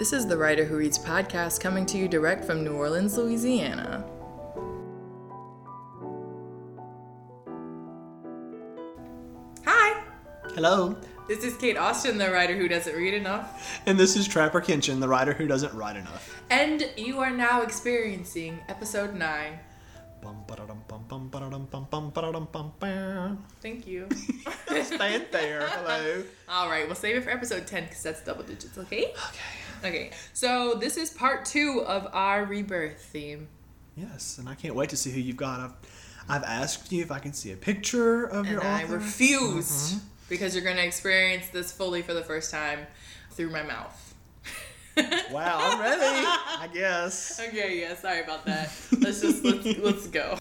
This is the Writer Who Reads podcast coming to you direct from New Orleans, Louisiana. Hi, Hello, this is Kate Austin, the writer who doesn't read enough, and this is Trapper Kenshin, the writer who doesn't write enough. and you are now experiencing episode 9. Bum, ba-da-dum, bum, bum, ba-da-dum, bum, bum, ba-da-dum, bum, bam. Thank you. Stand there. Hello. All right, we'll save it for episode 10 because that's double digits, okay? Okay. Okay, so this is part two of our rebirth theme. Yes, and I can't wait to see who you've got. I've, I've asked you if I can see a picture of And your I author. refused mm-hmm. because you're going to experience this fully for the first time through my mouth. wow, I'm ready. I guess. Okay, yeah, sorry about that. Let's just let's, let's go.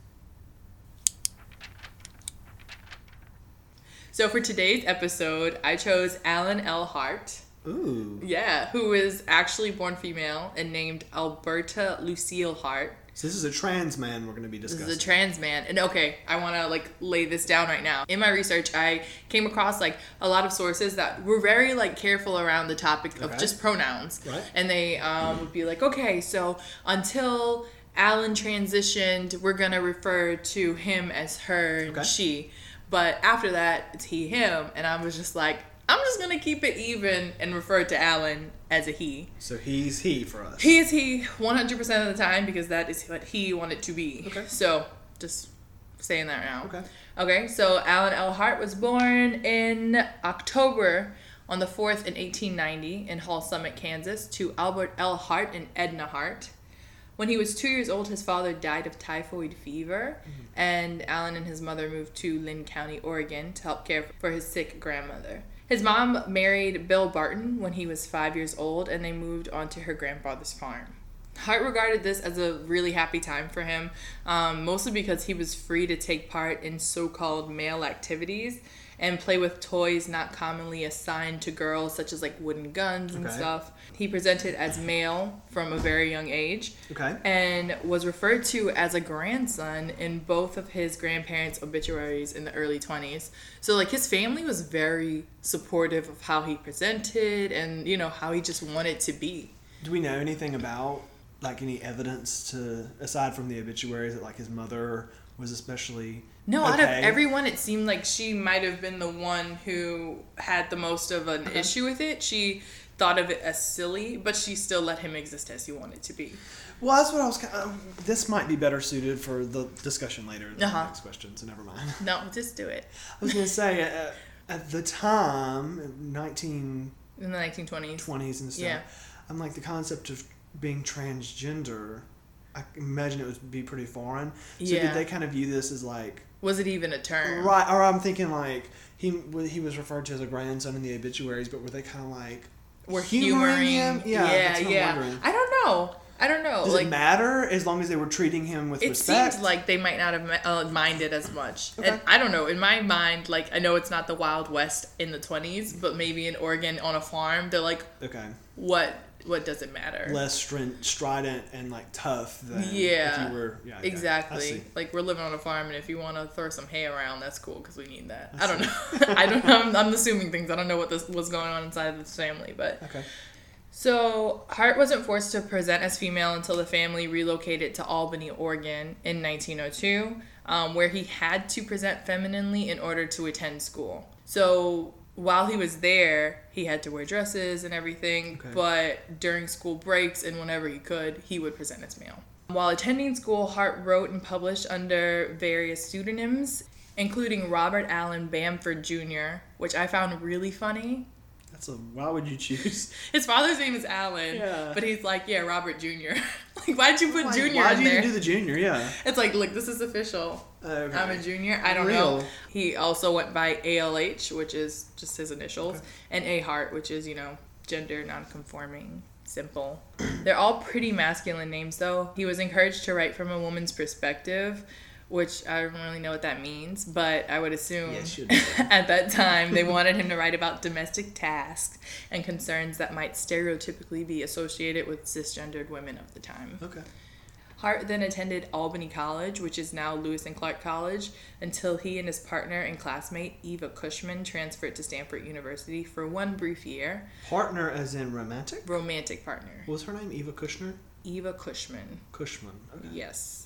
So for today's episode, I chose Alan L. Hart. Ooh. Yeah, who is actually born female and named Alberta Lucille Hart. So this is a trans man we're going to be discussing. This is a trans man. And okay, I want to like lay this down right now. In my research, I came across like a lot of sources that were very like careful around the topic of Okay. just pronouns. Right. And they um, would be like, okay, so until Alan transitioned, we're going to refer to him as her and she. But after that, it's he, him. And I was just like, I'm just going to keep it even and refer to Alan as a he. so he's he for us. He is he 100% of the time because that is what he wanted to be. Okay. So, just saying that now. Okay. Okay, so Alan L. Hart was born in October on the 4th in 1890 in Halls Summit, Kansas, to Albert L. Hart and Edna Hart. When he was two years old, his father died of typhoid fever, mm-hmm. and Alan and his mother moved to Linn County, Oregon to help care for his sick grandmother. His mom married Bill Barton when he was five years old, and they moved onto her grandfather's farm. Hart regarded this as a really happy time for him, um, mostly because he was free to take part in so called male activities and play with toys not commonly assigned to girls, such as like wooden guns and Okay. stuff. He presented as male from a very young age Okay. and was referred to as a grandson in both of his grandparents' obituaries in the early 20s. So, like, his family was very supportive of how he presented and, you know, how he just wanted to be. Do we know anything about like any evidence to aside from the obituaries that like his mother was especially No, out of everyone, it seemed like she might have been the one who had the most of an issue with it. She thought of it as silly, but she still let him exist as he wanted to be. Well, that's what I was. Kind of, this might be better suited for the discussion later. The Uh-huh. next question, so never mind. No, just do it. I was gonna say uh, at the time, nineteen In the 1920s. twenties and stuff. Yeah. I'm like the concept of being transgender. I imagine it would be pretty foreign. So Yeah. did they kind of view this as like Was it even a term? right? Or I'm thinking like he he was referred to as a grandson in the obituaries, but were they kind of like Were humoring humoring. him? Yeah, yeah, yeah. wondering. I don't know. I don't know. Does like it matter as long as they were treating him with it respect? seems like they might not have uh, minded as much. Okay. And I don't know. In my mind, like I know it's not the Wild West in the 20s, but maybe in Oregon on a farm, they're like, okay. what? What does it matter? less strin- strident and like tough than Yeah, if you were yeah Exactly. see. Like we're living on a farm, and if you want to throw some hay around, that's cool because we need that. I I don't know. I don't. I'm, I'm assuming things. I don't know what this was going on inside of this family, but Okay. So, Hart wasn't forced to present as female until the family relocated to Albany, Oregon in 1902, um, where he had to present femininely in order to attend school. So, while he was there, he had to wear dresses and everything, Okay. but during school breaks and whenever he could, he would present as male. While attending school, Hart wrote and published under various pseudonyms, including Robert Allen Bamford Jr., which I found really funny That's a why would you choose? his father's name is Alan, Yeah. but he's like, yeah, Robert Jr. like, why'd you put Like, Junior why in you there? do the junior? Yeah. it's like, look, this is official. Oh, okay. I'm a junior. I don't know. He also went by ALH, which is just his initials, Okay. and A Hart, which is you know gender nonconforming. Simple. They're all pretty masculine names, though. He was encouraged to write from a woman's perspective, which I don't really know what that means, but I would assume do. at that time they wanted him to write about domestic tasks and concerns that might stereotypically be associated with cisgendered women of the time. Okay. Hart then attended Albany College, which is now Lewis and Clark College, until he and his partner and classmate Eva Cushman transferred to Stanford University for one brief year. Partner as in romantic? Romantic partner. What was her name? Eva Kushner? Eva Cushman. Cushman. Okay. Yes.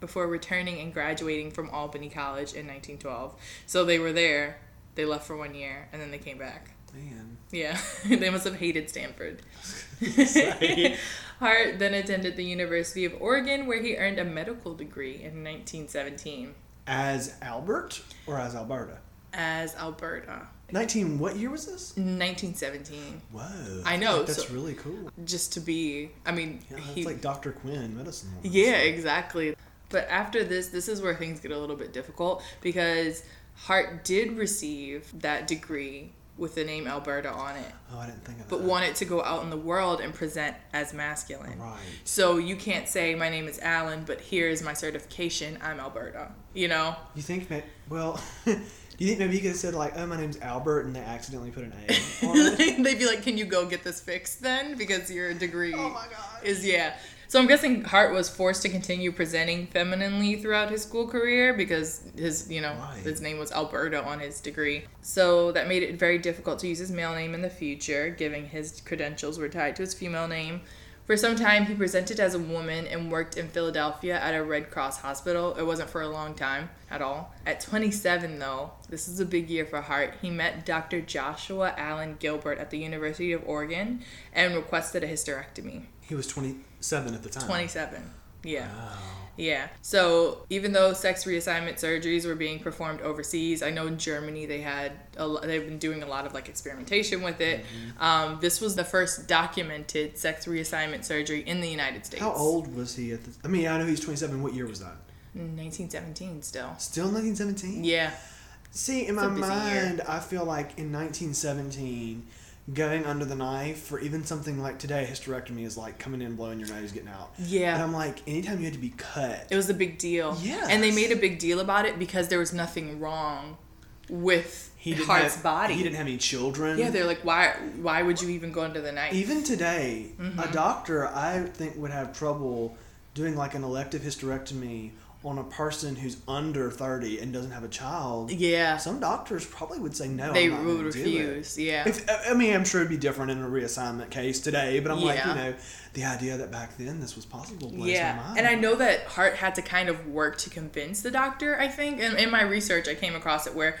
Before returning and graduating from Albany College in 1912. So they were there, they left for one year, and then they came back. Man. Yeah, they must have hated Stanford. Hart then attended the University of Oregon, where he earned a medical degree in 1917 As Albert or as Alberta? as Alberta. 19, what year was this? 1917. Whoa. I know, that's so- really cool. Just to be, I mean, Yeah, he, like Dr. Quinn, medicine. woman, yeah, so- exactly. But after this, this is where things get a little bit difficult because Hart did receive that degree with the name Alberta on it, Oh, I didn't think of but that. But wanted to go out in the world and present as masculine. Right. So you can't say my name is Alan, but here's my certification. I'm Alberta. You know? You think, ma- well, do you think maybe you could have said, like, oh, my name's Albert, and they accidentally put an A on it? They'd be like, "Can you go get this fixed then?" Because your degree oh, my God. is yeah. So I'm guessing Hart was forced to continue presenting femininely throughout his school career because his, you know, Right. his name was Alberta on his degree. So that made it very difficult to use his male name in the future, given his credentials were tied to his female name. For some time, he presented as a woman and worked in Philadelphia at a Red Cross hospital. It wasn't for a long time at all. At 27, though, this is a big year for Hart. He met Dr. Joshua Allen Gilbert at the University of Oregon and requested a hysterectomy. He was 27 at the time. 27. Yeah. Wow. Yeah. So even though sex reassignment surgeries were being performed overseas, I know in Germany they had a, they've been doing a lot of like experimentation with it. Mm-hmm. Um, this was the first documented sex reassignment surgery in the United States. How old was he at the I mean, I know he's 27. What year was that? 1917 still. Still 1917? Yeah. See, in It's my busy year. mind, I feel like in 1917, going under the knife, or even something like today, hysterectomy is like coming in, blowing your nose, getting out. Yeah. And I'm like, anytime you had to be cut, It was a big deal. Yeah. And they made a big deal about it because there was nothing wrong with he Hart's have, body. He didn't have any children. yeah, they're like, why? Why would you even go under the knife? Even today, Mm-hmm. a doctor I think would have trouble doing like an elective hysterectomy on a person who's under 30 and doesn't have a child. yeah. Some doctors probably would say no. they would gonna do it." refuse. Yeah. If, I mean, I'm sure it'd be different in a reassignment case today, but I'm like, you know, the idea that back then this was possible blows my Yeah, mind. and I know that Hart had to kind of work to convince the doctor. I think, and in my research, I came across it where,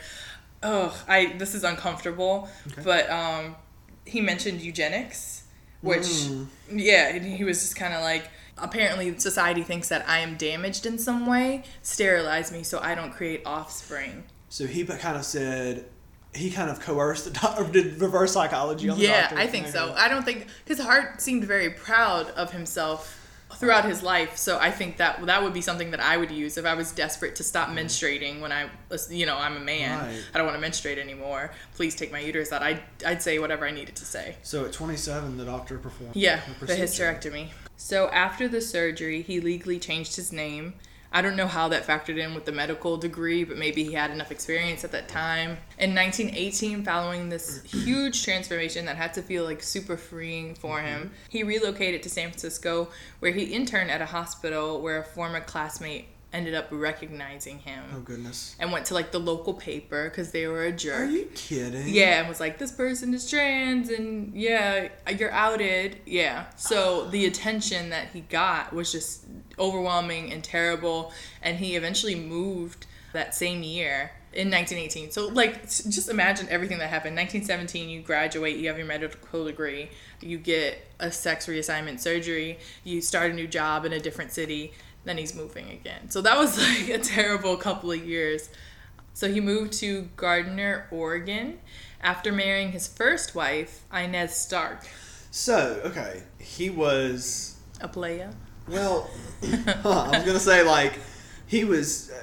oh, I this is uncomfortable, Okay. but um, he mentioned eugenics, which Mm. yeah, and he was just kind of like. Apparently, society thinks that I am damaged in some way. Sterilize me so I don't create offspring. So he kind of said, he kind of coerced the doctor, did reverse psychology on the Yeah, doctor. I think so. I don't think because Hart seemed very proud of himself throughout his life. So I think that that would be something that I would use if I was desperate to stop mm. menstruating when I was, you know, I'm a man. Right. I don't want to menstruate anymore. Please take my uterus out. I'd, I'd say whatever I needed to say. So at 27, the doctor performed. Yeah, the the hysterectomy. So after the surgery, he legally changed his name. I don't know how that factored in with the medical degree, but maybe he had enough experience at that time. In 1918, following this huge transformation that had to feel like super freeing for mm-hmm. him, he relocated to San Francisco where he interned at a hospital where a former classmate ended up recognizing him Oh goodness. and went to like the local paper because they were a jerk. Are you kidding? Yeah, and was like, this person is trans, and yeah, you're outed. Yeah. So the attention that he got was just overwhelming and terrible, and he eventually moved that same year in 1918. So, like, just imagine everything that happened. 1917, you graduate, you have your medical degree, you get a sex reassignment surgery, you start a new job in a different city, then he's moving again. So that was like a terrible couple of years. So he moved to Gardiner, Oregon, after marrying his first wife, Inez Stark, So okay, he was a playa. well. I was gonna say like he was. Uh,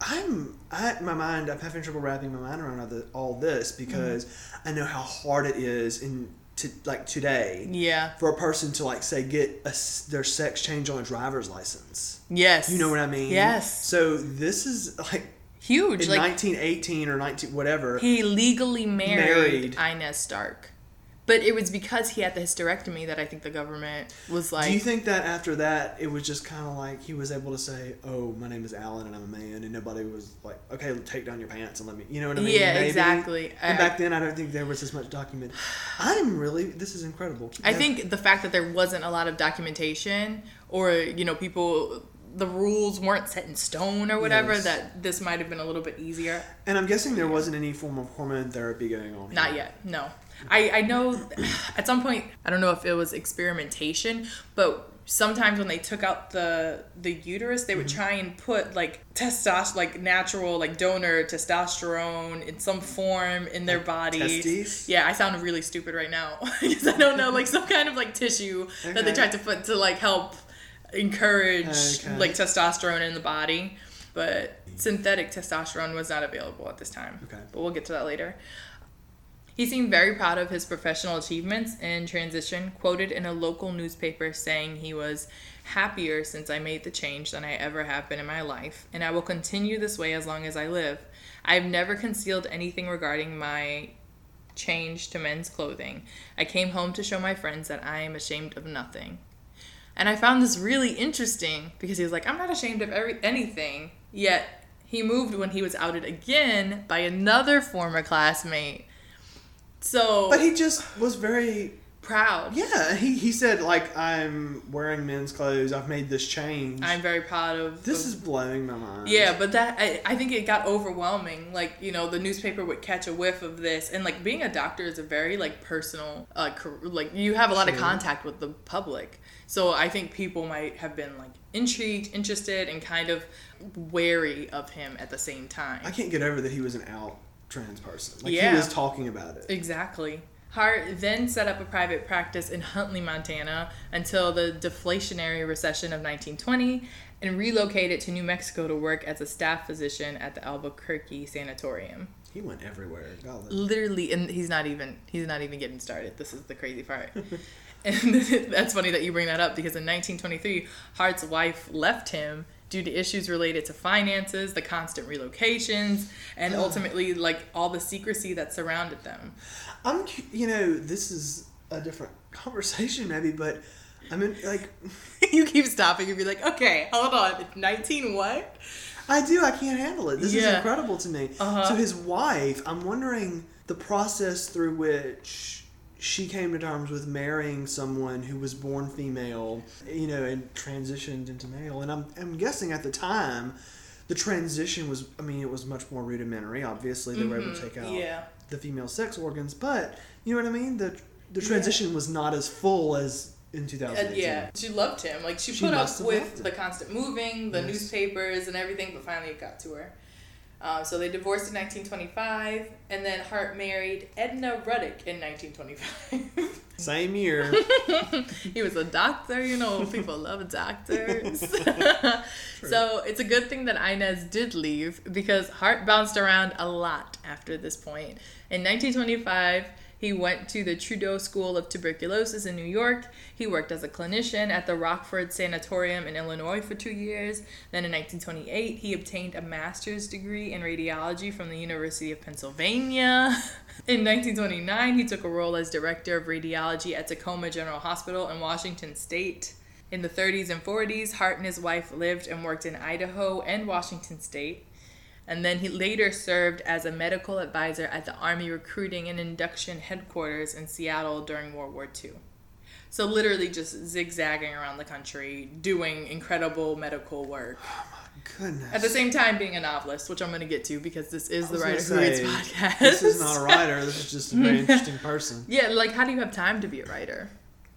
I'm I my mind. I'm having trouble wrapping my mind around all, the, all this because I know how hard it is in to like today Yeah. for a person to like say get a their sex change on a driver's license. Yes. You know what I mean? Yes. So this is like Huge. in like 1918 or 19 whatever. he legally married, Married. Inez Stark. But it was because he had the hysterectomy that I think the government was like. Do you think that after that, it was just kind of like he was able to say, "Oh, my name is Alan, and I'm a man," and nobody was like, "Okay, take down your pants and let me," you know what I mean? Yeah, Maybe. exactly. And I- back then, I don't think there was as much document. I'm really. This is incredible. I think the fact that there wasn't a lot of documentation or, you know, people, the rules weren't set in stone or whatever, Yes. that this might have been a little bit easier. and I'm guessing there wasn't any form of hormone therapy going on. Not yet, no. I, I know at some point, I don't know if it was experimentation, but sometimes when they took out the the uterus, they would Mm-hmm. try and put like testosterone, like natural, like donor testosterone in some form in their body. testes? Yeah, I sound really stupid right now because I don't know, like some kind of like tissue that they tried to put to like help encourage Okay. like testosterone in the body. But synthetic testosterone was not available at this time. Okay. But we'll get to that later. He seemed very proud of his professional achievements in transition, quoted in a local newspaper saying he was happier since I made the change than I ever have been in my life, and I will continue this way as long as I live. I have never concealed anything regarding my change to men's clothing. I came home to show my friends that I am ashamed of nothing. And I found this really interesting because he was like, I'm not ashamed of every anything. Yet he moved when he was outed again by another former classmate. So But he just was very. proud. Yeah, he, he said like I'm wearing men's clothes. I've made this change. I'm very proud of this of- is blowing my mind. Yeah, but that I, I think it got overwhelming. Like you know, the newspaper would catch a whiff of this, and like being a doctor is a very like personal, uh, like you have a lot of contact with the public. So I think people might have been like intrigued, interested, and kind of wary of him at the same time. I can't get over that he was an out trans person. Like Yeah. he was talking about it. Exactly. Hart then set up a private practice in Huntley, Montana until the deflationary recession of 1920 and relocated to New Mexico to work as a staff physician at the Albuquerque Sanatorium. He went everywhere. Literally, and he's not even he's not even getting started. This is the crazy part. and that's funny that you bring that up because in 1923, Hart's wife left him due to issues related to finances, the constant relocations, and ultimately like all the secrecy that surrounded them. I'm, you know, this is a different conversation maybe, but I mean, like, you keep stopping and be like, okay, hold on, 19 what? I do. I can't handle it. This is incredible to me. Uh-huh. So his wife, I'm wondering the process through which she came to terms with marrying someone who was born female, you know, and transitioned into male. And I'm, I'm guessing at the time, the transition was, I mean, it was much more rudimentary. Obviously, they were able to take out Mm-hmm. Yeah. the female sex organs, but you know what I mean. The the transition was not as full as in 2018. And yeah, she loved him. Like she, She put up with the constant moving, the Yes. newspapers, and everything, but finally it got to her. Um, so they divorced in 1925, and then Hart married Edna Ruddick in 1925. Same year. he was a doctor, you know, people love doctors. so it's a good thing that Inez did leave because Hart bounced around a lot after this point. In 1925, he went to the Trudeau School of Tuberculosis in New York. He worked as a clinician at the Rockford Sanatorium in Illinois for two years. Then in 1928, he obtained a master's degree in radiology from the University of Pennsylvania. In 1929, he took a role as director of radiology at Tacoma General Hospital in Washington State. In the 30s and 40s, Hart and his wife lived and worked in Idaho and Washington State. And then he later served as a medical advisor at the Army Recruiting and Induction Headquarters in Seattle during World War II. So, literally, just zigzagging around the country, doing incredible medical work. Oh my goodness. At the same time, being a novelist, which I'm going to get to because this is the Writer Who Reads podcast. This is not a writer. This is just a very interesting person. Yeah, like how do you have time to be a writer?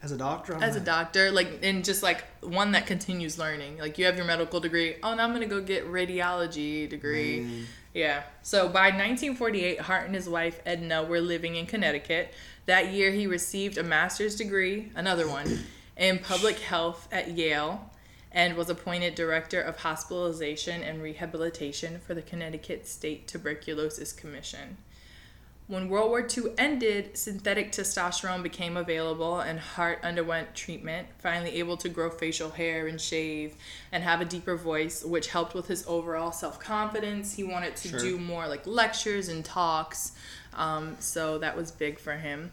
As a doctor, I'm As a like, doctor, like and just like one that continues learning. Like you have your medical degree. Oh, now I'm gonna go get radiology degree. Man. Yeah. So by 1948, Hart and his wife Edna were living in Connecticut. That year, he received a master's degree, another one, in public health at Yale, and was appointed director of hospitalization and rehabilitation for the Connecticut State Tuberculosis Commission. When World War II ended, synthetic testosterone became available, and Hart underwent treatment, finally able to grow facial hair and shave and have a deeper voice, which helped with his overall self confidence. He wanted to Sure. do more like lectures and talks, um, so that was big for him.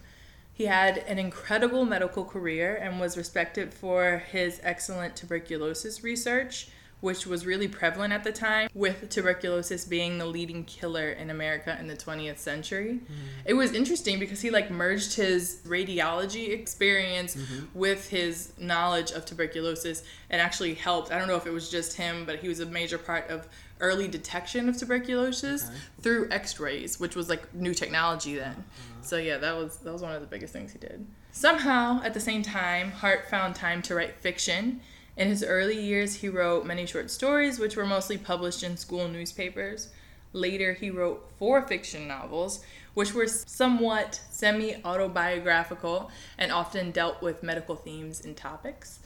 He had an incredible medical career and was respected for his excellent tuberculosis research, which was really prevalent at the time, with tuberculosis being the leading killer in America in the 20th century. Mm-hmm. It was interesting because he like merged his radiology experience mm-hmm. with his knowledge of tuberculosis and actually helped. I don't know if it was just him, but he was a major part of early detection of tuberculosis okay. through x-rays, which was like new technology then. Uh-huh. So yeah, that was that was one of the biggest things he did. Somehow, at the same time, Hart found time to write fiction in his early years, he wrote many short stories, which were mostly published in school newspapers. Later, he wrote four fiction novels, which were somewhat semi autobiographical and often dealt with medical themes and topics.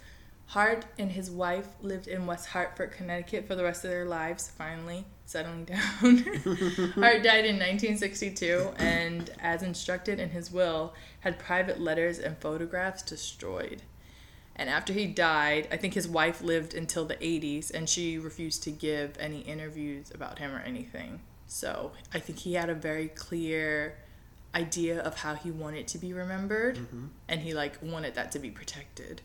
Hart and his wife lived in West Hartford, Connecticut for the rest of their lives, finally settling down. Hart died in 1962 and, as instructed in his will, had private letters and photographs destroyed. And after he died, I think his wife lived until the 80s and she refused to give any interviews about him or anything. So I think he had a very clear idea of how he wanted to be remembered mm-hmm. and he like wanted that to be protected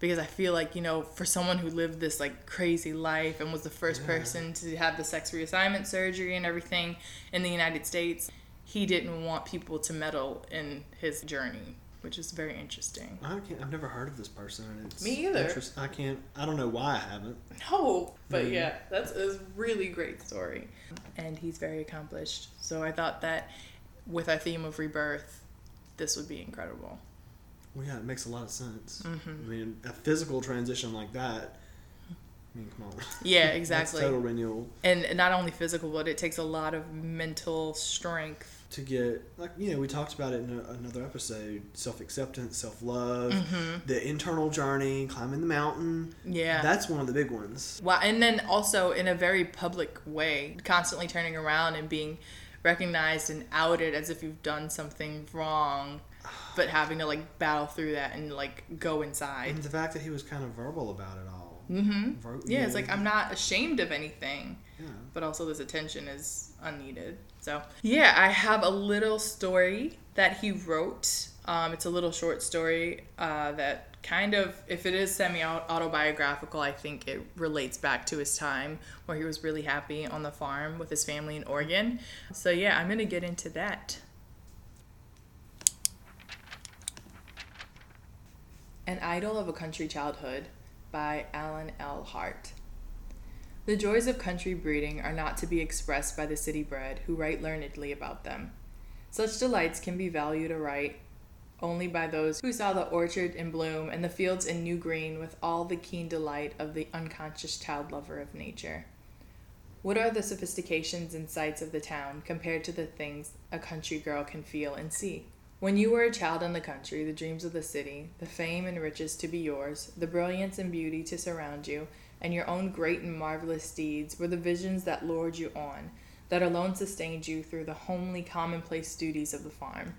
because i feel like you know for someone who lived this like crazy life and was the first yeah. person to have the sex reassignment surgery and everything in the united states he didn't want people to meddle in his journey which is very interesting. I can't. I've never heard of this person. And it's Me either. I can't. I don't know why I haven't. No, but mm. yeah, that's a really great story, and he's very accomplished. So I thought that with our theme of rebirth, this would be incredible. Well, yeah, it makes a lot of sense. Mm-hmm. I mean, a physical transition like that. I mean, come on. Yeah, exactly. total renewal. And not only physical, but it takes a lot of mental strength to get like you know we talked about it in a, another episode self-acceptance self-love mm-hmm. the internal journey climbing the mountain. Yeah. That's one of the big ones. Well and then also in a very public way constantly turning around and being recognized and outed as if you've done something wrong but having to like battle through that and like go inside. And the fact that he was kind of verbal about it all. Mm-hmm. Ver- yeah, it's like i'm not ashamed of anything yeah. but also this attention is unneeded so, yeah, I have a little story that he wrote. Um, it's a little short story uh, that kind of, if it is semi autobiographical, I think it relates back to his time where he was really happy on the farm with his family in Oregon. So, yeah, I'm going to get into that. An Idyll of a Country Childhood by Alan L. Hart. The joys of country breeding are not to be expressed by the city bred who write learnedly about them. Such delights can be valued aright only by those who saw the orchard in bloom and the fields in new green with all the keen delight of the unconscious child lover of nature. What are the sophistications and sights of the town compared to the things a country girl can feel and see? When you were a child in the country, the dreams of the city, the fame and riches to be yours, the brilliance and beauty to surround you, and your own great and marvelous deeds were the visions that lured you on, that alone sustained you through the homely, commonplace duties of the farm.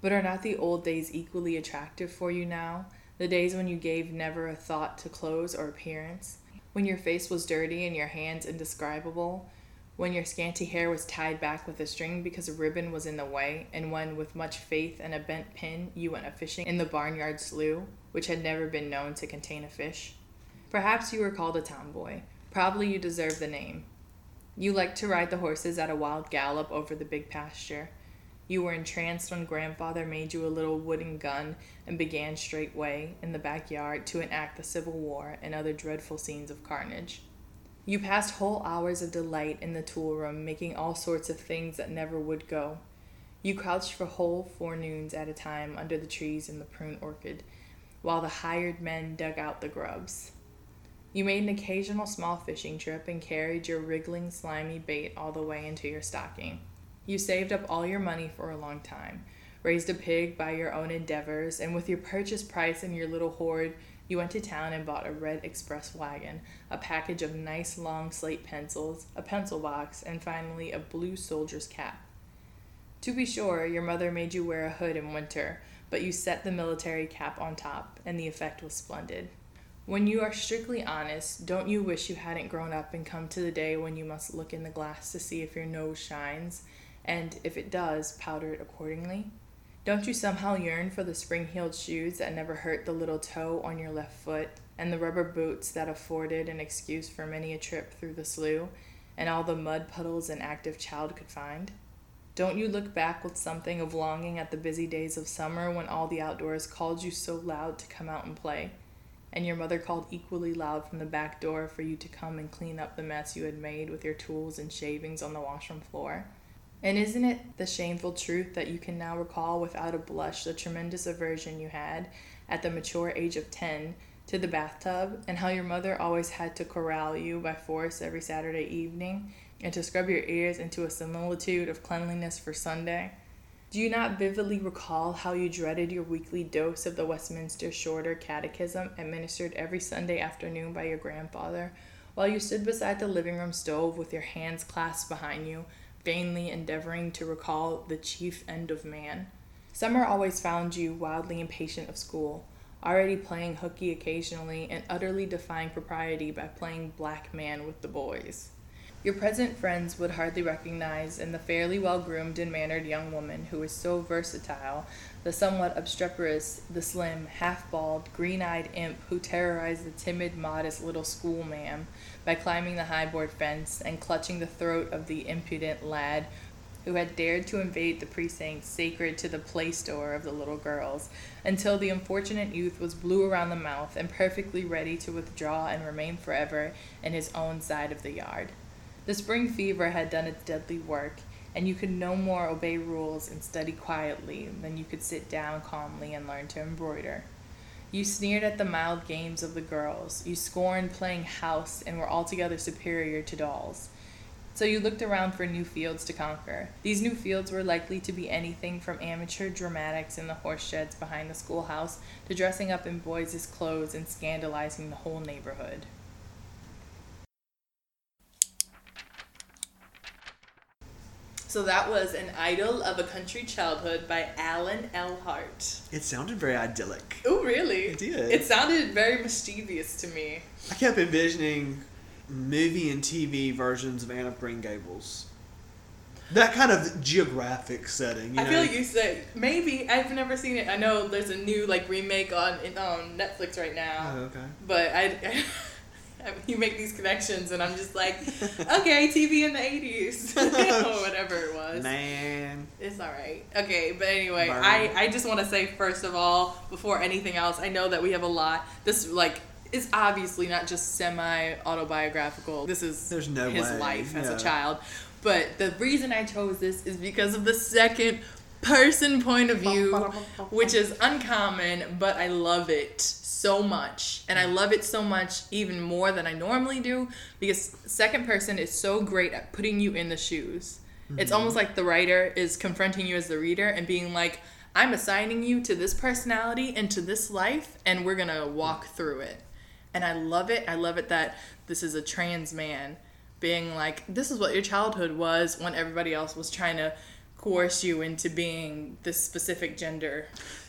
But are not the old days equally attractive for you now, the days when you gave never a thought to clothes or appearance, when your face was dirty and your hands indescribable, when your scanty hair was tied back with a string because a ribbon was in the way, and when, with much faith and a bent pin, you went a fishing in the barnyard slough, which had never been known to contain a fish? Perhaps you were called a tomboy. Probably you deserve the name. You liked to ride the horses at a wild gallop over the big pasture. You were entranced when grandfather made you a little wooden gun and began straightway in the backyard to enact the Civil War and other dreadful scenes of carnage. You passed whole hours of delight in the tool room, making all sorts of things that never would go. You crouched for whole forenoons at a time under the trees in the prune orchard, while the hired men dug out the grubs. You made an occasional small fishing trip and carried your wriggling, slimy bait all the way into your stocking. You saved up all your money for a long time, raised a pig by your own endeavors, and with your purchase price and your little hoard, you went to town and bought a red express wagon, a package of nice long slate pencils, a pencil box, and finally a blue soldier's cap. To be sure, your mother made you wear a hood in winter, but you set the military cap on top, and the effect was splendid. When you are strictly honest, don't you wish you hadn't grown up and come to the day when you must look in the glass to see if your nose shines, and if it does, powder it accordingly? Don't you somehow yearn for the spring heeled shoes that never hurt the little toe on your left foot, and the rubber boots that afforded an excuse for many a trip through the slough, and all the mud puddles an active child could find? Don't you look back with something of longing at the busy days of summer when all the outdoors called you so loud to come out and play, and your mother called equally loud from the back door for you to come and clean up the mess you had made with your tools and shavings on the washroom floor? And isn't it the shameful truth that you can now recall without a blush the tremendous aversion you had, at the mature age of 10, to the bathtub, and how your mother always had to corral you by force every Saturday evening, and to scrub your ears into a similitude of cleanliness for Sunday? Do you not vividly recall how you dreaded your weekly dose of the Westminster Shorter Catechism administered every Sunday afternoon by your grandfather, while you stood beside the living room stove with your hands clasped behind you? vainly endeavoring to recall the chief end of man. Summer always found you wildly impatient of school, already playing hooky occasionally, and utterly defying propriety by playing black man with the boys. Your present friends would hardly recognize in the fairly well groomed and mannered young woman who is so versatile the somewhat obstreperous, the slim, half bald, green eyed imp who terrorized the timid, modest little schoolma'am by climbing the high board fence and clutching the throat of the impudent lad who had dared to invade the precincts sacred to the play store of the little girls, until the unfortunate youth was blue around the mouth and perfectly ready to withdraw and remain forever in his own side of the yard. The spring fever had done its deadly work, and you could no more obey rules and study quietly than you could sit down calmly and learn to embroider. You sneered at the mild games of the girls. You scorned playing house and were altogether superior to dolls. So you looked around for new fields to conquer. These new fields were likely to be anything from amateur dramatics in the horse sheds behind the schoolhouse to dressing up in boys' clothes and scandalizing the whole neighborhood. So that was An Idyll of a Country Childhood by Alan L. Hart. It sounded very idyllic. Oh, really? It did. It sounded very mischievous to me. I kept envisioning movie and TV versions of Anne of Green Gables. That kind of geographic setting. You I know? feel like you said maybe I've never seen it. I know there's a new like remake on on Netflix right now, Oh, okay. but I, I you make these connections and I'm just like, okay, TV in the '80s or whatever it was. Man. It's all right. Okay, but anyway, Burn. I I just want to say first of all, before anything else, I know that we have a lot. This like is obviously not just semi autobiographical. This is There's no his way, life as yeah. a child. But the reason I chose this is because of the second person point of view, which is uncommon, but I love it so much. And I mm. love it so much even more than I normally do because second person is so great at putting you in the shoes. It's mm-hmm. almost like the writer is confronting you as the reader and being like, I'm assigning you to this personality and to this life, and we're gonna walk mm. through it. And I love it. I love it that this is a trans man being like, this is what your childhood was when everybody else was trying to coerce you into being this specific gender.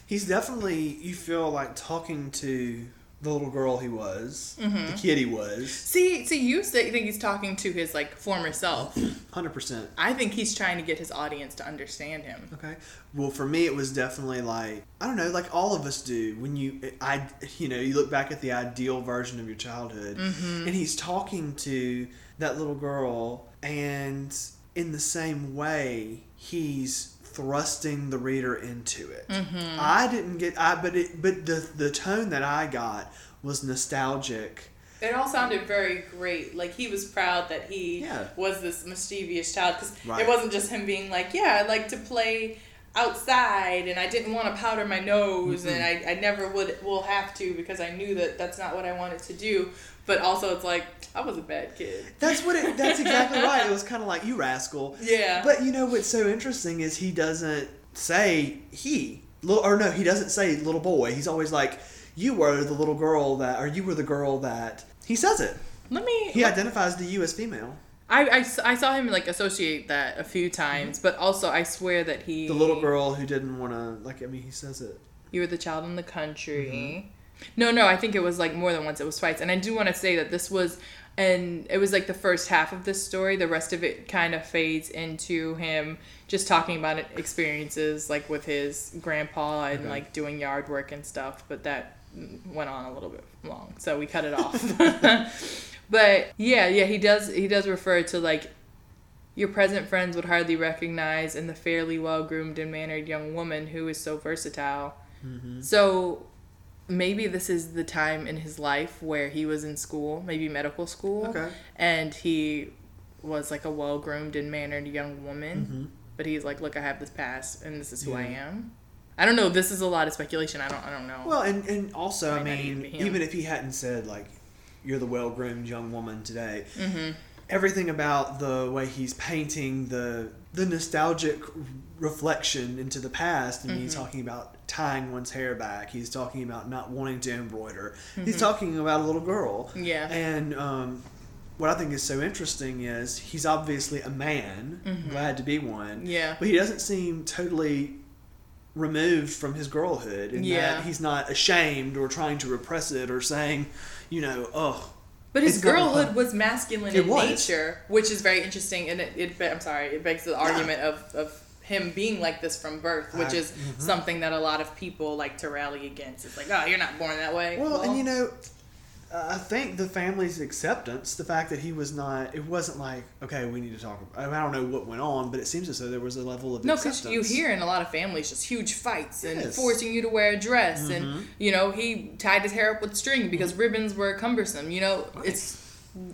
He's definitely, you feel like talking to the little girl he was, Mm-hmm. the kid he was. See, see, you say, think he's talking to his like former self. 100%. I think he's trying to get his audience to understand him. Okay. Well, for me, it was definitely like I don't know, like all of us do. When you, I, you know, you look back at the ideal version of your childhood, and he's talking to that little girl, and in the same way, he's thrusting the reader into it. Mm-hmm. I didn't get, I, but it, but the the tone that I got was nostalgic. It all sounded very great. Like he was proud that he Yeah. was this mischievous child because Right. it wasn't just him being like, "Yeah, I like to play outside and I didn't want to powder my nose mm-hmm. and I, I never would will have to because I knew that that's not what I wanted to do." But also, it's like I was a bad kid. That's what it. That's exactly right. It was kind of like you rascal. Yeah. But you know what's so interesting is he doesn't say he little or no he doesn't say little boy. He's always like you were the little girl that or you were the girl that. He says it. Let me. He identifies to you as female. I I saw him like associate that a few times, mm-hmm. but also I swear that he The little girl who didn't want to like. I mean, he says it. You were the child in the country. Mm-hmm. No, no, I think it was like more than once. It was twice. And I do want to say that this was, and it was like the first half of this story. The rest of it kind of fades into him just talking about experiences like with his grandpa and Okay. like doing yard work and stuff. But that went on a little bit long, so we cut it off. but yeah, yeah, he does. He does refer to like your present friends would hardly recognize in the fairly well groomed and mannered young woman who is so versatile. Mm-hmm. So maybe this is the time in his life where he was in school, maybe medical school, Okay. and he was like a well groomed and mannered young woman. Mhm. But he's like, look, I have this past, and this is who I am. I don't know. This is a lot of speculation. I don't. I don't know. Well, and and also, I mean, even be him. even if he hadn't said like, "You're the well-groomed young woman today," hmm everything about the way he's painting the the nostalgic reflection into the past and he's Mhm. talking about tying one's hair back he's talking about not wanting to embroider Mm-hmm. he's talking about a little girl Yeah. and um, what i think is so interesting is he's obviously a man Mhm. glad to be one Yeah. but he doesn't seem totally removed from his girlhood and Yeah. that he's not ashamed or trying to repress it or saying you know oh But his girlhood was masculine It in was. nature, which is very interesting, and it, it I'm sorry, it begs the argument of, of him being like this from birth, which is mhm. something that a lot of people like to rally against. It's like, oh, you're not born that way. Well, and you know, I think the family's acceptance, the fact that he was not, it wasn't like, okay, we need to talk. About, I don't know what went on, but it seems as though there was a level of no, because you hear in a lot of families just huge fights and Yes. forcing you to wear a dress, Mhm. and you know he tied his hair up with string because ribbons were cumbersome. You know, Right. it's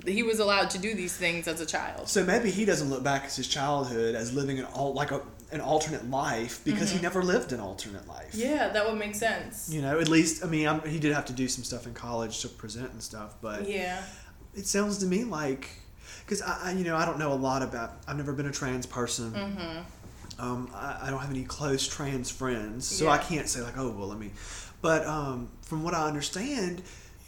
he was allowed to do these things as a child. So maybe he doesn't look back at his childhood as living an all like a, an alternate life because he never lived an alternate life. Mm-hmm. Yeah, that would make sense. You know, at least I mean, I'm, he did have to do some stuff in college to present and stuff, but Yeah. it sounds to me like because I, I, you know, I don't know a lot about. I've never been a trans person. Mm-hmm. Um, I, I don't have any close trans friends, so Yeah. I can't say like, oh well, let me. But um, from what I understand,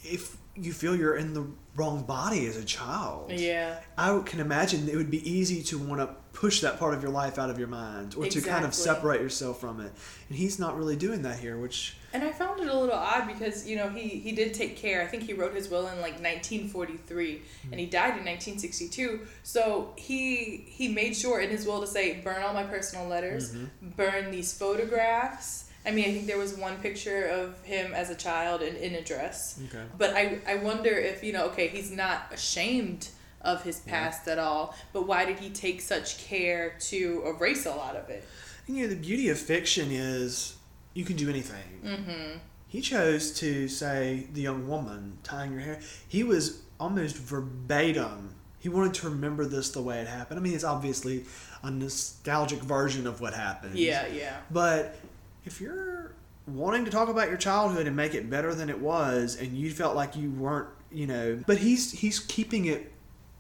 if you feel you're in the wrong body as a child, Yeah. I can imagine it would be easy to want to push that part of your life out of your mind or to kind of separate yourself from it. And he's not really doing that here, which And I found it a little odd because you know he he did take care. I think he wrote his will in like 1943, and he died in 1962. So he he made sure in his will to say burn all my personal letters, mm-hmm. burn these photographs. I mean, I think there was one picture of him as a child in, in a dress. okay. But I I wonder if you know okay he's not ashamed of his past at all, but why did he take such care to erase a lot of it? And you know, the beauty of fiction is you can do anything. Mm-hmm. He chose to say the young woman tying her hair. He was almost verbatim. He wanted to remember this the way it happened. I mean, it's obviously a nostalgic version of what happened. Yeah, yeah. But if you're wanting to talk about your childhood and make it better than it was, and you felt like you weren't, you know, but he's he's keeping it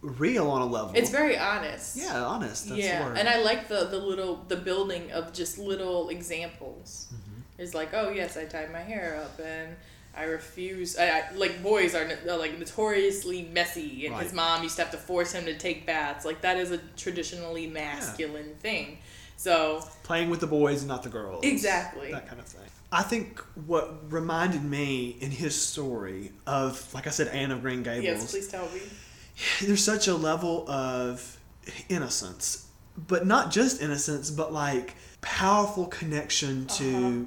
real on a level. It's very honest. yeah, honest. Yeah, and I like the the little the building of just little examples. Mm-hmm. It's like, oh yes, I tied my hair up, and I refuse. I, I like boys are, are like notoriously messy, and his mom used to have to force him to take baths. Like that is a traditionally masculine thing. So playing with the boys and not the girls. Exactly. That kind of thing. I think what reminded me in his story of, like I said, Anne of Green Gables. yes, please tell me. There's such a level of innocence, but not just innocence, but like powerful connection to Uh-huh.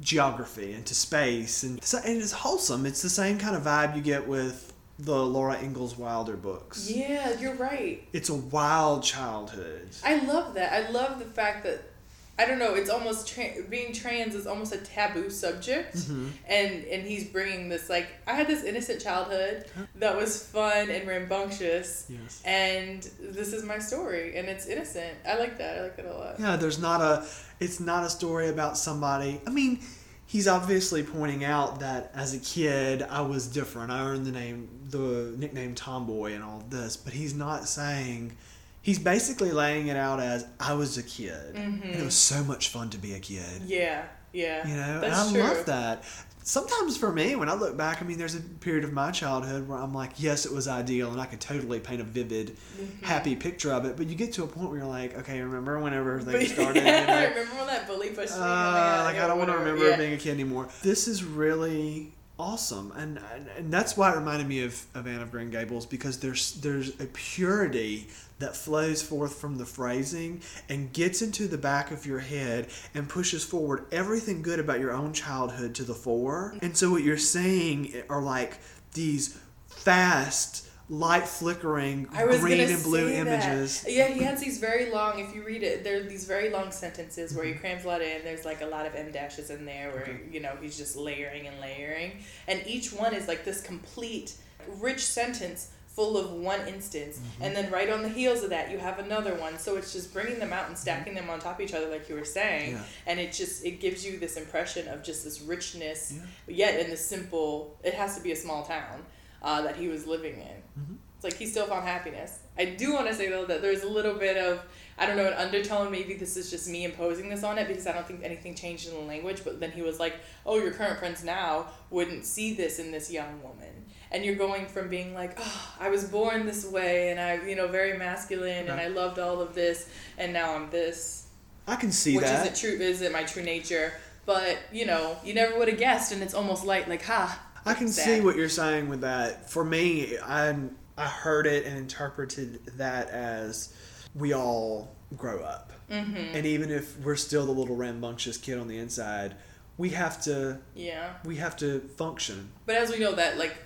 geography and to space, and so, and it's wholesome. It's the same kind of vibe you get with the Laura Ingalls Wilder books. Yeah, you're right. It's a wild childhood. I love that. I love the fact that I don't know. It's almost tra- being trans is almost a taboo subject, Mhm. and and he's bringing this like I had this innocent childhood that was fun and rambunctious, Yes. and this is my story, and it's innocent. I like that. I like that a lot. Yeah, there's not a. It's not a story about somebody. I mean, he's obviously pointing out that as a kid I was different. I earned the name, the nickname Tomboy, and all this. But he's not saying. He's basically laying it out as I was a kid, and it Mhm. was so much fun to be a kid. Yeah, yeah. You know, That's and I true. love that. Sometimes for me, when I look back, I mean, there's a period of my childhood where I'm like, yes, it was ideal, and I could totally paint a vivid, Mhm. happy picture of it. But you get to a point where you're like, okay, remember whenever things started? you know? remember when that bully pushed me? Uh, like I don't want to remember Yeah. being a kid anymore. This is really awesome. And, and and that's why it reminded me of, of Anne of Green Gables because there's there's a purity that flows forth from the phrasing and gets into the back of your head and pushes forward everything good about your own childhood to the fore. And so what you're saying are like these fast light flickering green and blue images Yeah, he has these very long. If you read it, there are these very long sentences where he crams a lot in. There's like a lot of em dashes in there where you know he's just layering and layering, and each one is like this complete, rich sentence full of one instance, Mm-hmm. and then right on the heels of that you have another one. So it's just bringing them out and stacking them on top of each other, like you were saying, Yeah. and it just it gives you this impression of just this richness, Yeah. yet in this simple. It has to be a small town uh, that he was living in. Mhm. It's like he still found happiness. I do want to say though that there's a little bit of I don't know an undertone. Maybe this is just me imposing this on it because I don't think anything changed in the language. But then he was like, "Oh, your current friends now wouldn't see this in this young woman." And you're going from being like, "Oh, I was born this way, and I, you know, very masculine, and I loved all of this, and now I'm this." I can see which isn't true isn't my true nature but you know you never would have guessed and it's almost like like ha I can sad. see what you're saying with that. For me, I I heard it and interpreted that as we all grow up, mm-hmm. and even if we're still the little rambunctious kid on the inside, we have to yeah we have to function. but as we know that like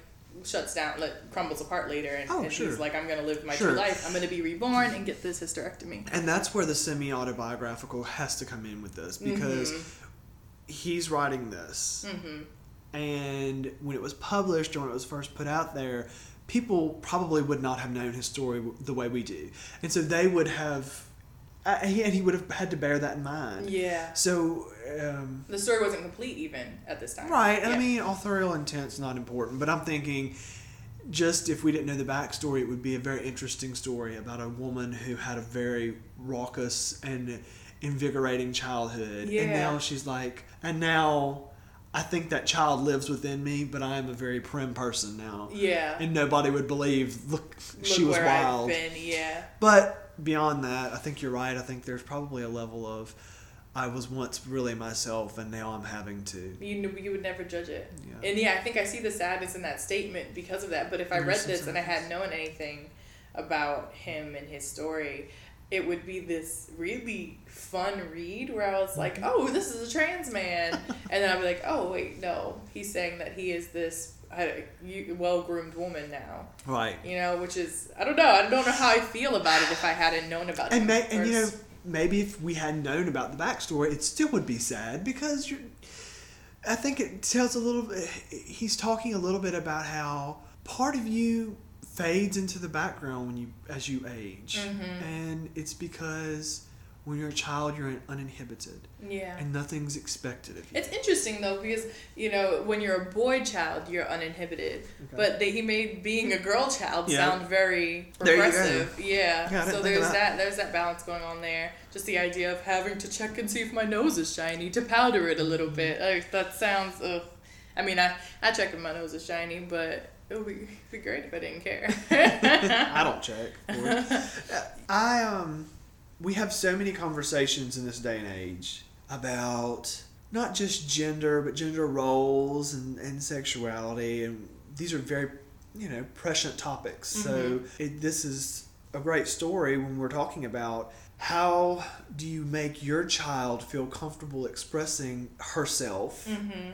shuts down like crumbles apart later and, Oh, and sure. he's like i'm gonna live my Sure. true life i'm gonna be reborn and get this hysterectomy And that's where the semi autobiographical has to come in with this because he's writing this. mm-hmm. And when it was published or when it was first put out there, people probably would not have known his story the way we do, and so they would have, uh, he- and he would have had to bear that in mind. yeah So, um, the story wasn't complete even at this time right? I mean, authorial intent's not important, but I'm thinking. Just if we didn't know the backstory, it would be a very interesting story about a woman who had a very raucous and invigorating childhood. And now she's like, and now I think that child lives within me, but I am a very prim person now. yeah And nobody would believe, look, Look she was wild. Yeah But beyond that, I think you're right. I think there's probably a level of, I was once really myself, and now I'm having to. you you would never judge it Yeah. and yeah i think i see the sadness in that statement because of that but if i read this and i hadn't known anything about him and his story it would be this really fun read where i was like Mm-hmm. oh this is a trans man and then i'd be like oh wait no he's saying that he is this well groomed woman now Right. you know which is i don't know i don't know how i feel about it if i hadn't known about And, him may, and you know, maybe if we hadn't known about the backstory, it still would be sad because you're. I think it tells a little. bit He's talking a little bit about how part of you fades into the background when you as you age, Mhm. and it's because when you're a child you're uninhibited yeah and nothing's expected of you. It's interesting though because you know when you're a boy child you're uninhibited, Okay. but they, he made being a girl child Yeah. sound very There you go. progressive. Yeah. Yeah, so there's that. that. there's that balance going on there. Just the idea of having to check and see if my nose is shiny to powder it a little Mm-hmm. bit. Like, that sounds. Ugh. I mean I I check if my nose is shiny, but it would be, be great if I didn't care. I don't check. I um, we have so many conversations in this day and age about not just gender, but gender roles and, and sexuality, and these are very, you know, prescient topics. So it, this is a great story when we're talking about how do you make your child feel comfortable expressing herself mm-hmm.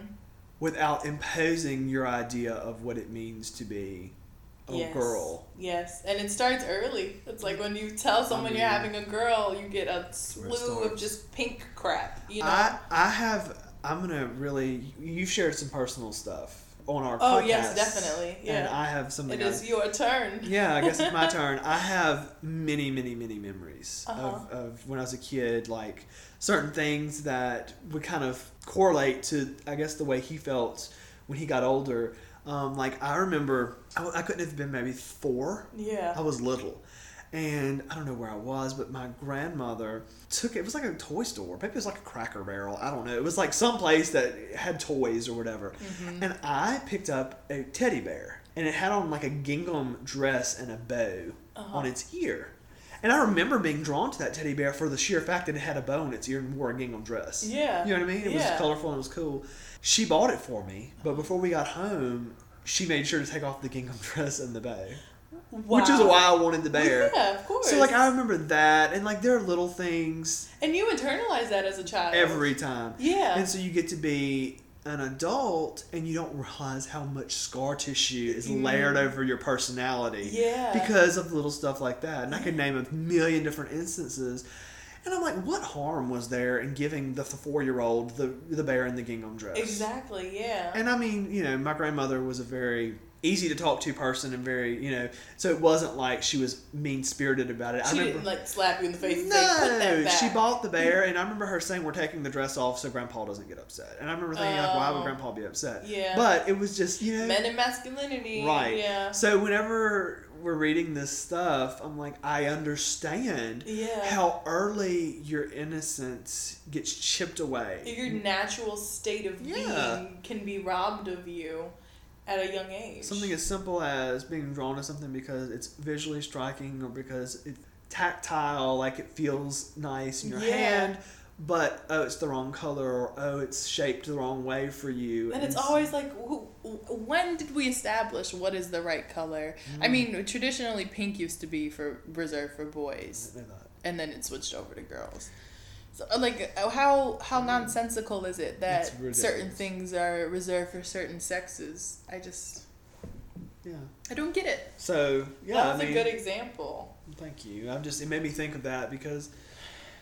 Without imposing your idea of what it means to be a Yes. girl. Yes, and it starts early. It's like when you tell someone you're having a girl, you get a slew of just pink crap. You know. I I have I'm gonna really you shared some personal stuff on our Oh, podcast. yes, definitely, And yeah. I have something. it I- is your turn. yeah, I guess it's my turn. I have many, many, many memories Uh-huh. of, of when I was a kid, like certain things that would kind of correlate to, I guess, the way he felt when he got older. Um, like I remember, I, I couldn't have been maybe four. Yeah. I was little. And I don't know where I was, but my grandmother took it. It was like a toy store. Maybe it was like a Cracker Barrel. I don't know. It was like some place that had toys or whatever. Mm-hmm. And I picked up a teddy bear, and it had on like a gingham dress and a bow Uh-huh. on its ear. And I remember being drawn to that teddy bear for the sheer fact that it had a bow in its ear and wore a gingham dress. Yeah. You know what I mean? It Yeah. was colorful and it was cool. She bought it for me, but before we got home, she made sure to take off the gingham dress and the bow. Which is why I wanted the bear. Yeah, of course. So like I remember that and like there are little things and you internalize that as a child. every time. Yeah. And so you get to be an adult and you don't realize how much scar tissue is mm-hmm. layered over your personality. Yeah. Because of little stuff like that. And I could name a million different instances. And I'm like, what harm was there in giving the four year old the the bear in the gingham dress? Exactly. Yeah. And I mean, you know, my grandmother was a very easy to talk to person and very, you know, so it wasn't like she was mean spirited about it. I she remember didn't like slap you in the face and say, "Put that no, back." she bought the bear, and I remember her saying, "We're taking the dress off so Grandpa doesn't get upset." And I remember thinking, like, "Why would Oh. Grandpa be upset?" Yeah. But it was just, you know, Men and masculinity. right. Yeah. So whenever we're reading this stuff, I'm like, I understand Yeah. how early your innocence gets chipped away. Your natural state of Yeah. being can be robbed of you at a young age. Something as simple as being drawn to something because it's visually striking or because it's tactile, like it feels nice in your Yeah. hand, but oh, it's the wrong color or oh, it's shaped the wrong way for you. And it's s- always like, wh- wh- when did we establish what is the right color? Mm. I mean, traditionally, pink used to be for reserved for boys, I know that. and then it switched over to girls. So, like, uh, how how nonsensical is it that certain things are reserved for certain sexes? I just, Yeah. I don't get it. So yeah, that was I mean, a good example. Thank you. I'm just it made me think of that because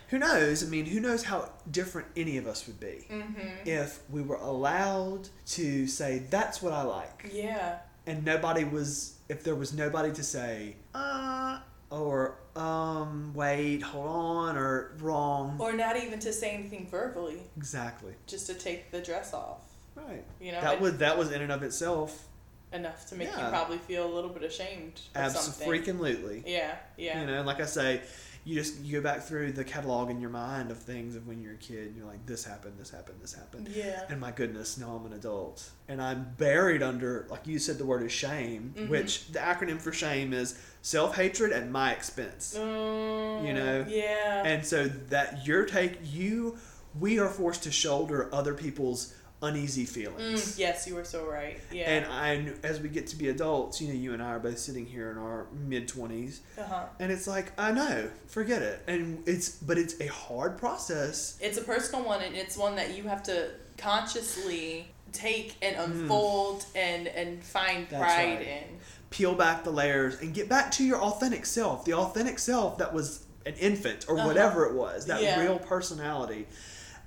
who knows? I mean, who knows how different any of us would be Mm-hmm. if we were allowed to say that's what I like, Yeah. and nobody was if there was nobody to say uh or um wait hold on or wrong. Or not even to say anything verbally, exactly. Just to take the dress off. right. You know, that was that was in and of itself. Enough to make you probably feel a little bit ashamed of something. absolutely Yeah, yeah. You know, and like I say, you just you go back through the catalog in your mind of things of when you're a kid. And you're like, this happened, this happened, this happened, Yeah. and my goodness, now I'm an adult, and I'm buried under, like you said, the word is shame, Mhm. which the acronym for shame is self hatred at my expense. Mm, You know? Yeah. And so that your take, you, we are forced to shoulder other people's uneasy feelings. Mm, yes, you were so right. Yeah. And I, as we get to be adults, you know, you and I are both sitting here in our mid twenties, uh huh. and it's like, I know, forget it. And it's, but it's a hard process. It's a personal one, and it's one that you have to consciously take and Mm. unfold and and find That's pride right. in. Peel back the layers and get back to your authentic self, the authentic self that was an infant or Uh-huh. whatever it was, that Yeah. real personality,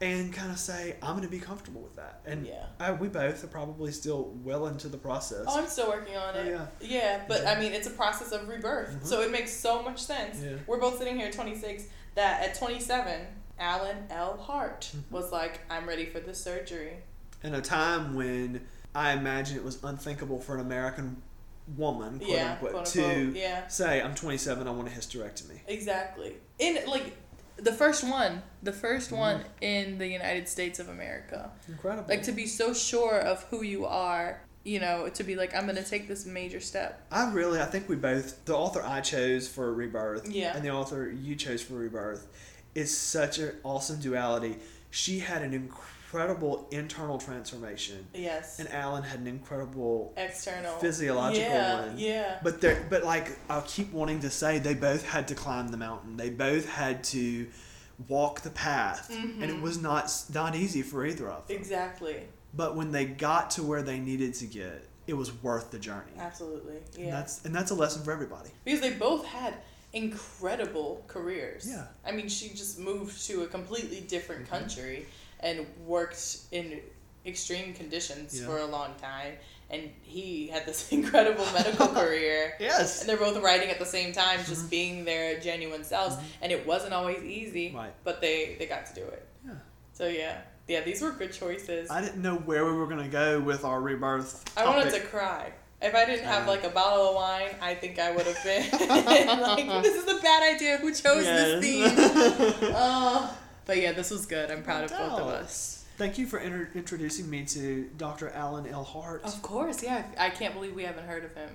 and kind of say, I'm going to be comfortable with that. And Yeah. I, we both are probably still well into the process. Oh, I'm still working on Oh, it. yeah. Yeah, but I mean, it's a process of rebirth, Mhm. so it makes so much sense. Yeah. We're both sitting here at 26. That at 27, Alan L. Hart Mm-hmm. was like, "I'm ready for the surgery." in a time when I imagine it was unthinkable for an American woman, quote yeah, unquote, quote to. Yeah, say, I'm 27, I want a hysterectomy. exactly. In like the first one, the 1st Mhm. one in the United States of America. Incredible. Like to be so sure of who you are, you know, to be like, "I'm gonna take this major step." I really, I think we both, the author I chose for Rebirth Yeah. and the author you chose for Rebirth is such an awesome duality. She had an incredible internal transformation, Yes. and Alan had an incredible External. physiological yeah, one. Yeah. But there, but like I'll keep wanting to say, they both had to climb the mountain. They both had to walk the path, and it Mhm. was not not easy for either of them. Exactly. But when they got to where they needed to get, it was worth the journey. Absolutely. And Yeah. that's and that's a lesson for everybody. Because they both had incredible careers. Yeah. I mean, she just moved to a completely different Mhm. country and worked in extreme conditions Yeah. for a long time. And he had this incredible medical career. Yes. And they're both writing at the same time, just Mhm. being their genuine selves. Mhm. And it wasn't always easy, Right. but they, they got to do it. Yeah. So, yeah. Yeah, these were good choices. I didn't know where we were gonna go with our rebirth. I wanted to cry. If I didn't have Uh. like a bottle of wine, I think I would have been like, "This is a bad idea. Who chose this theme?" Oh, but yeah, this was good. I'm proud of both of us. Thank you for inter- introducing me to Dr. Alan L. Hart. Of course, yeah. I can't believe we haven't heard of him.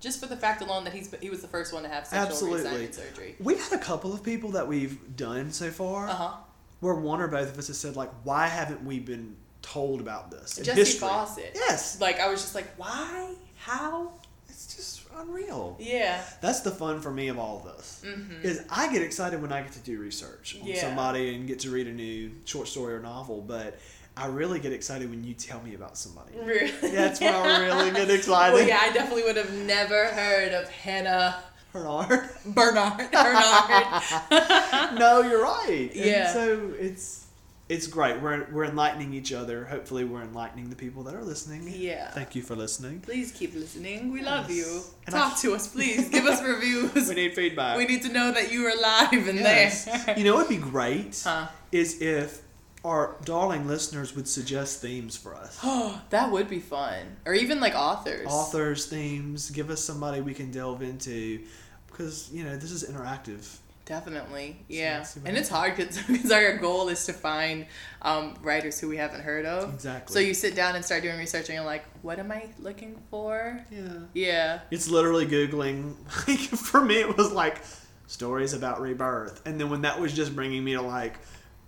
Just for the fact alone that he's he was the first one to have sexual Absolutely. reassignment surgery. We've had a couple of people that we've done so far Uh huh. where one or both of us has said like, "Why haven't we been told about this?" in Jesse history?" Fauset. Yes, Like I was just like, why? How? it's just unreal. Yeah. That's the fun for me of all of this. Mm-hmm. Is I get excited when I get to do research on Yeah. somebody and get to read a new short story or novel, but I really get excited when you tell me about somebody. Really? That's when I really get excited. Well, yeah, I definitely would have never heard of Hannah Bernard. Bernard. Bernard. no, you're right. And Yeah. so it's it's great. We're we're enlightening each other. Hopefully, we're enlightening the people that are listening. Yeah. Thank you for listening. Please keep listening. We love you. And Talk I- to us, please. Give us reviews. We need feedback. We need to know that you are live and Yes. there. you know, what'd be great Huh. is if our darling listeners would suggest themes for us. Oh, that would be fun. Or even like authors. Authors, themes. Give us somebody we can delve into, because you know this is interactive. Definitely, yeah. what and it's hard because our goal is to find um, writers who we haven't heard of. Exactly. So you sit down and start doing research, and you're like, "What am I looking for?" Yeah. Yeah. It's literally googling. For me, it was like stories about rebirth, and then when that was just bringing me to like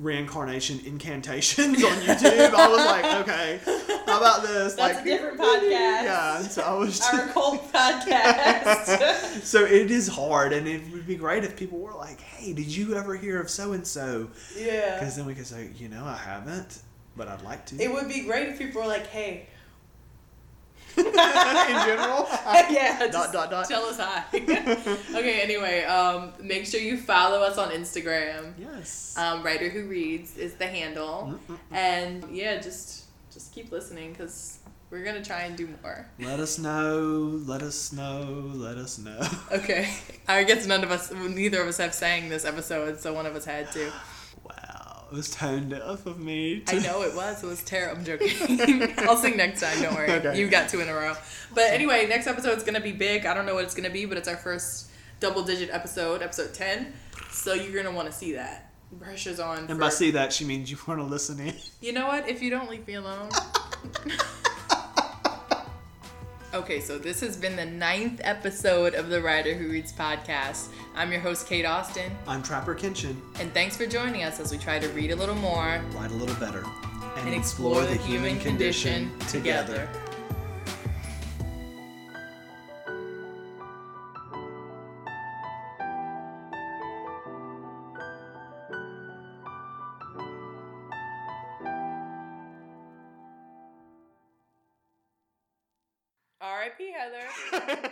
reincarnation incantations on YouTube, I was like, okay, how about this? That's like, a different podcast. Yeah, so I was. Just, Our cult podcast. so it is hard, and it would be great if people were like, "Hey, did you ever hear of so and so?" yeah. Because then we could say, "You know, I haven't, but I'd like to." It would be great if people were like, "Hey." In general. yeah. Dot, dot, dot. Tell us hi. okay. Anyway, um, make sure you follow us on Instagram. Yes. Um, Writer who reads is the handle, Mm-mm. and yeah, just just keep listening because we're gonna try and do more. Let us know. Let us know. Let us know. Okay. I guess none of us, neither of us have sang this episode, so one of us had to. It was tone deaf of me. I know it was. It was terrible. I'm joking. I'll sing next time. Don't worry. Okay. You got two in a row. But anyway, next episode is gonna be big. I don't know what it's gonna be, but it's our first double digit episode, episode ten. So you're gonna want to see that. Pressure's on. And for- by see that, she means you want to listen in. You know what? If you don't leave me alone. okay, so this has been the ninth episode of the Writer Who Reads podcast. I'm your host, Kate Austin, I'm Trapper Kenshin. and thanks for joining us as we try to read a little more Write a little better. and explore the human condition together. R.I.P. Heather.